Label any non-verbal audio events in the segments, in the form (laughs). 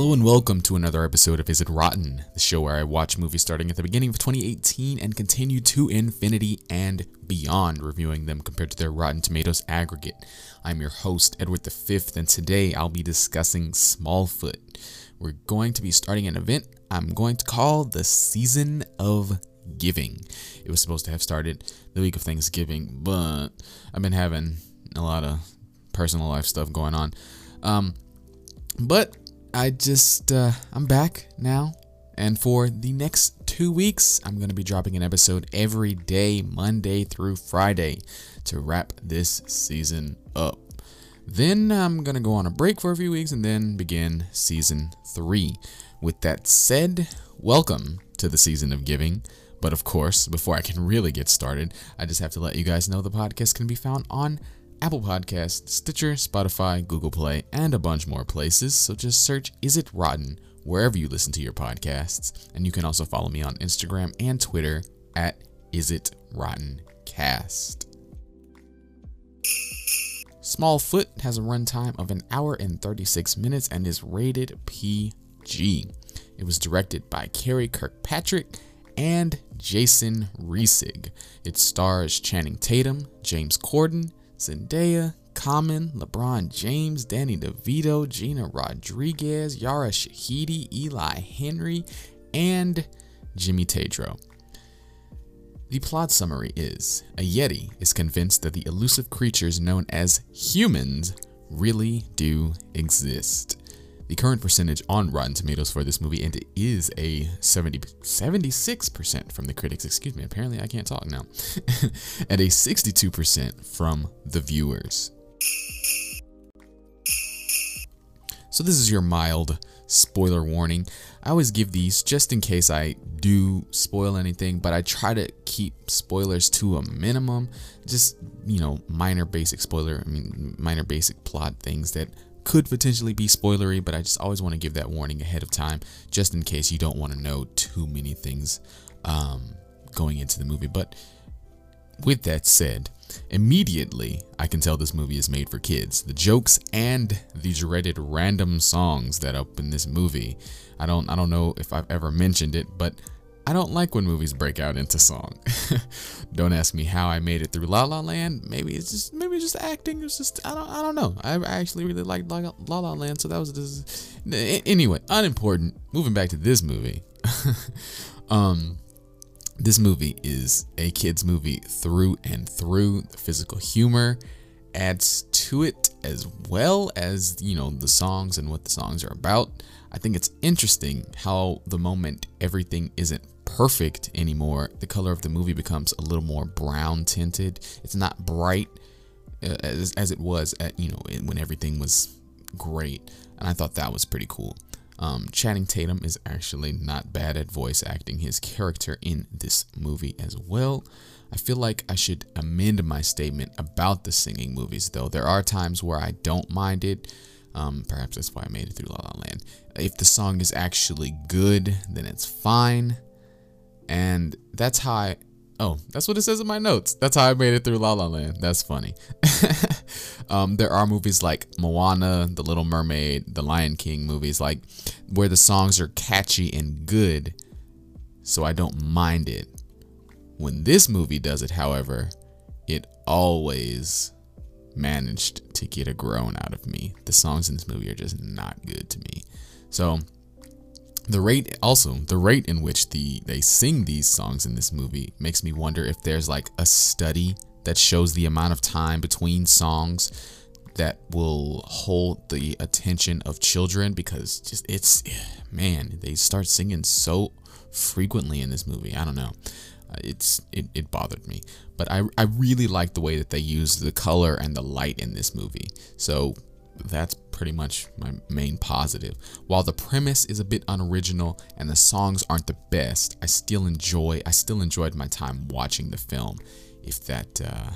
Hello and welcome to another episode of Is It Rotten, the show where I watch movies starting at the beginning of 2018 and continue to infinity and beyond, reviewing them compared to their Rotten Tomatoes aggregate. I'm your host, Edward V, and today I'll be discussing Smallfoot. We're going to be starting an event I'm going to call the Season of Giving. It was supposed to have started the week of Thanksgiving, but I've been having a lot of personal life stuff going on. Um, but I just, uh, I'm back now. And for the next two weeks, I'm going to be dropping an episode every day, Monday through Friday, to wrap this season up. Then I'm going to go on a break for a few weeks and then begin season three. With that said, welcome to the season of giving. But of course, before I can really get started, I just have to let you guys know the podcast can be found on Apple Podcast, Stitcher, Spotify, Google Play, and a bunch more places. So just search Is It Rotten wherever you listen to your podcasts. And you can also follow me on Instagram and Twitter at Is It Rotten Cast. Smallfoot has a runtime of an hour and 36 minutes and is rated PG. It was directed by Karey Kirkpatrick and Jason Reisig. It stars Channing Tatum, James Corden, Zendaya, Common, LeBron James, Danny DeVito, Gina Rodriguez, Yara Shahidi, Ely Henry, and Jimmy Tatro. The plot summary is A Yeti is convinced that the elusive creatures known as humans really do exist. The current percentage on Rotten Tomatoes for this movie and it is a 70 76% from the critics, excuse me, apparently I can't talk now. (laughs) and a 62% from the viewers. So this is your mild spoiler warning. I always give these just in case I do spoil anything, but I try to keep spoilers to a minimum. Just, you know, minor basic spoiler, I mean, minor basic plot things that could potentially be spoilery, but I just always want to give that warning ahead of time, just in case you don't want to know too many things um, going into the movie. But with that said, immediately I can tell this movie is made for kids. The jokes and the dreaded random songs that up in this movie. I don't I don't know if I've ever mentioned it, but I don't like when movies break out into song. (laughs) don't ask me how I made it through La La Land. Maybe it's just maybe it's just acting. It's just I don't I don't know. I actually really liked La La, La Land, so that was anyway unimportant. Moving back to this movie. (laughs) um, this movie is a kids movie through and through. The physical humor adds to it as well as you know the songs and what the songs are about. I think it's interesting how the moment everything isn't perfect anymore, the color of the movie becomes a little more brown tinted. It's not bright uh, as, as it was at, you know, when everything was great. And I thought that was pretty cool. Um, Channing Tatum is actually not bad at voice acting his character in this movie as well. I feel like I should amend my statement about the singing movies, though. There are times where I don't mind it. Um, perhaps that's why I made it through La La Land. If the song is actually good, then it's fine. And that's how I. Oh, that's what it says in my notes. That's how I made it through La La Land. That's funny. (laughs) um, there are movies like Moana, The Little Mermaid, The Lion King movies, like where the songs are catchy and good, so I don't mind it. When this movie does it, however, it always managed to get a groan out of me. The songs in this movie are just not good to me. So the rate also the rate in which the they sing these songs in this movie makes me wonder if there's like a study that shows the amount of time between songs that will hold the attention of children because just it's man they start singing so frequently in this movie. I don't know. Uh, it's it, it bothered me. But I, I really like the way that they use the color and the light in this movie. So that's pretty much my main positive while the premise is a bit unoriginal and the songs aren't the best i still enjoy i still enjoyed my time watching the film if that uh,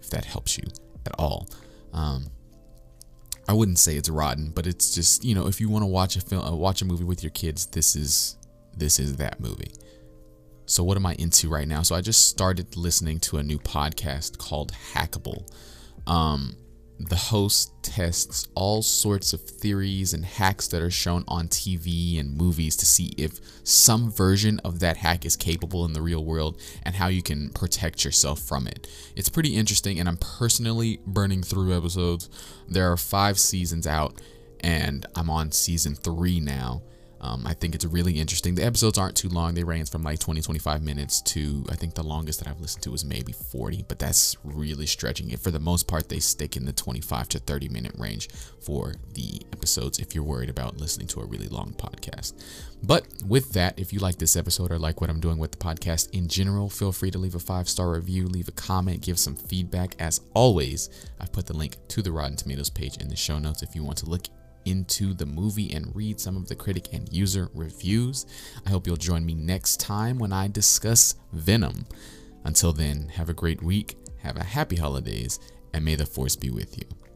if that helps you at all um, I wouldn't say it's rotten, but it's just you know if you want to watch a film, uh, watch a movie with your kids, this is this is that movie. So what am I into right now? So I just started listening to a new podcast called Hackable. Um, the host tests all sorts of theories and hacks that are shown on TV and movies to see if some version of that hack is capable in the real world and how you can protect yourself from it. It's pretty interesting, and I'm personally burning through episodes. There are five seasons out, and I'm on season three now. Um, I think it's really interesting. The episodes aren't too long. They range from like 20, 25 minutes to I think the longest that I've listened to was maybe 40, but that's really stretching it. For the most part, they stick in the 25 to 30 minute range for the episodes if you're worried about listening to a really long podcast. But with that, if you like this episode or like what I'm doing with the podcast in general, feel free to leave a five star review, leave a comment, give some feedback. As always, I've put the link to the Rotten Tomatoes page in the show notes if you want to look into the movie and read some of the critic and user reviews. I hope you'll join me next time when I discuss Venom. Until then, have a great week, have a happy holidays, and may the force be with you.